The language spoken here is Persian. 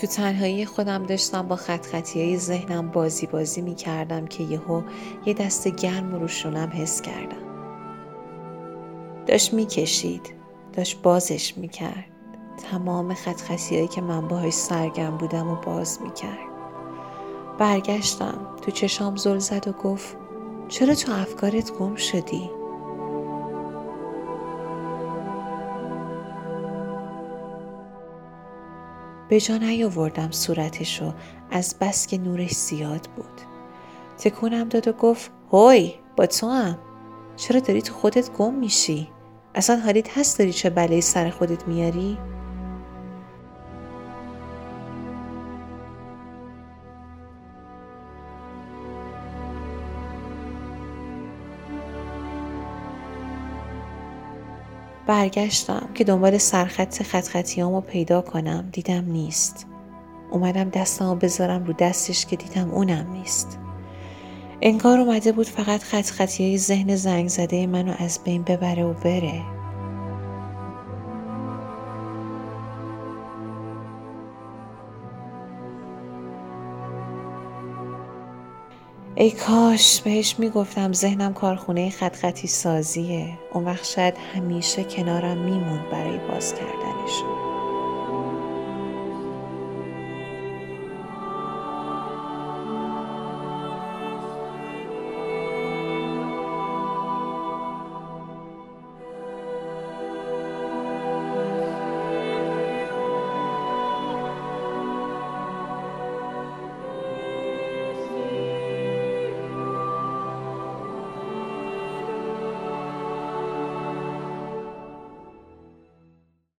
تو تنهایی خودم داشتم با خط خطی های ذهنم بازی بازی می کردم که یهو یه دست گرم روشونم حس کردم. داشت می کشید. داشت بازش می کرد. تمام خط هایی که من باهاش سرگم بودم و باز می کرد. برگشتم تو چشام زل زد و گفت چرا تو افکارت گم شدی؟ به جا نیاوردم صورتشو از بس که نورش زیاد بود تکونم داد و گفت هوی با تو هم چرا داری تو خودت گم میشی؟ اصلا حالیت هست داری چه بلایی سر خودت میاری؟ برگشتم که دنبال سرخط خط خطیامو پیدا کنم. دیدم نیست. اومدم دستمو بذارم رو دستش که دیدم اونم نیست. انگار اومده بود فقط خط خطی های ذهن زنگ زده منو از بین ببره و بره. ای کاش بهش می‌گفتم ذهنم کارخونه خط خطی سازیه. اون وقت شاید همیشه کنارم میموند برای باز کردنشون.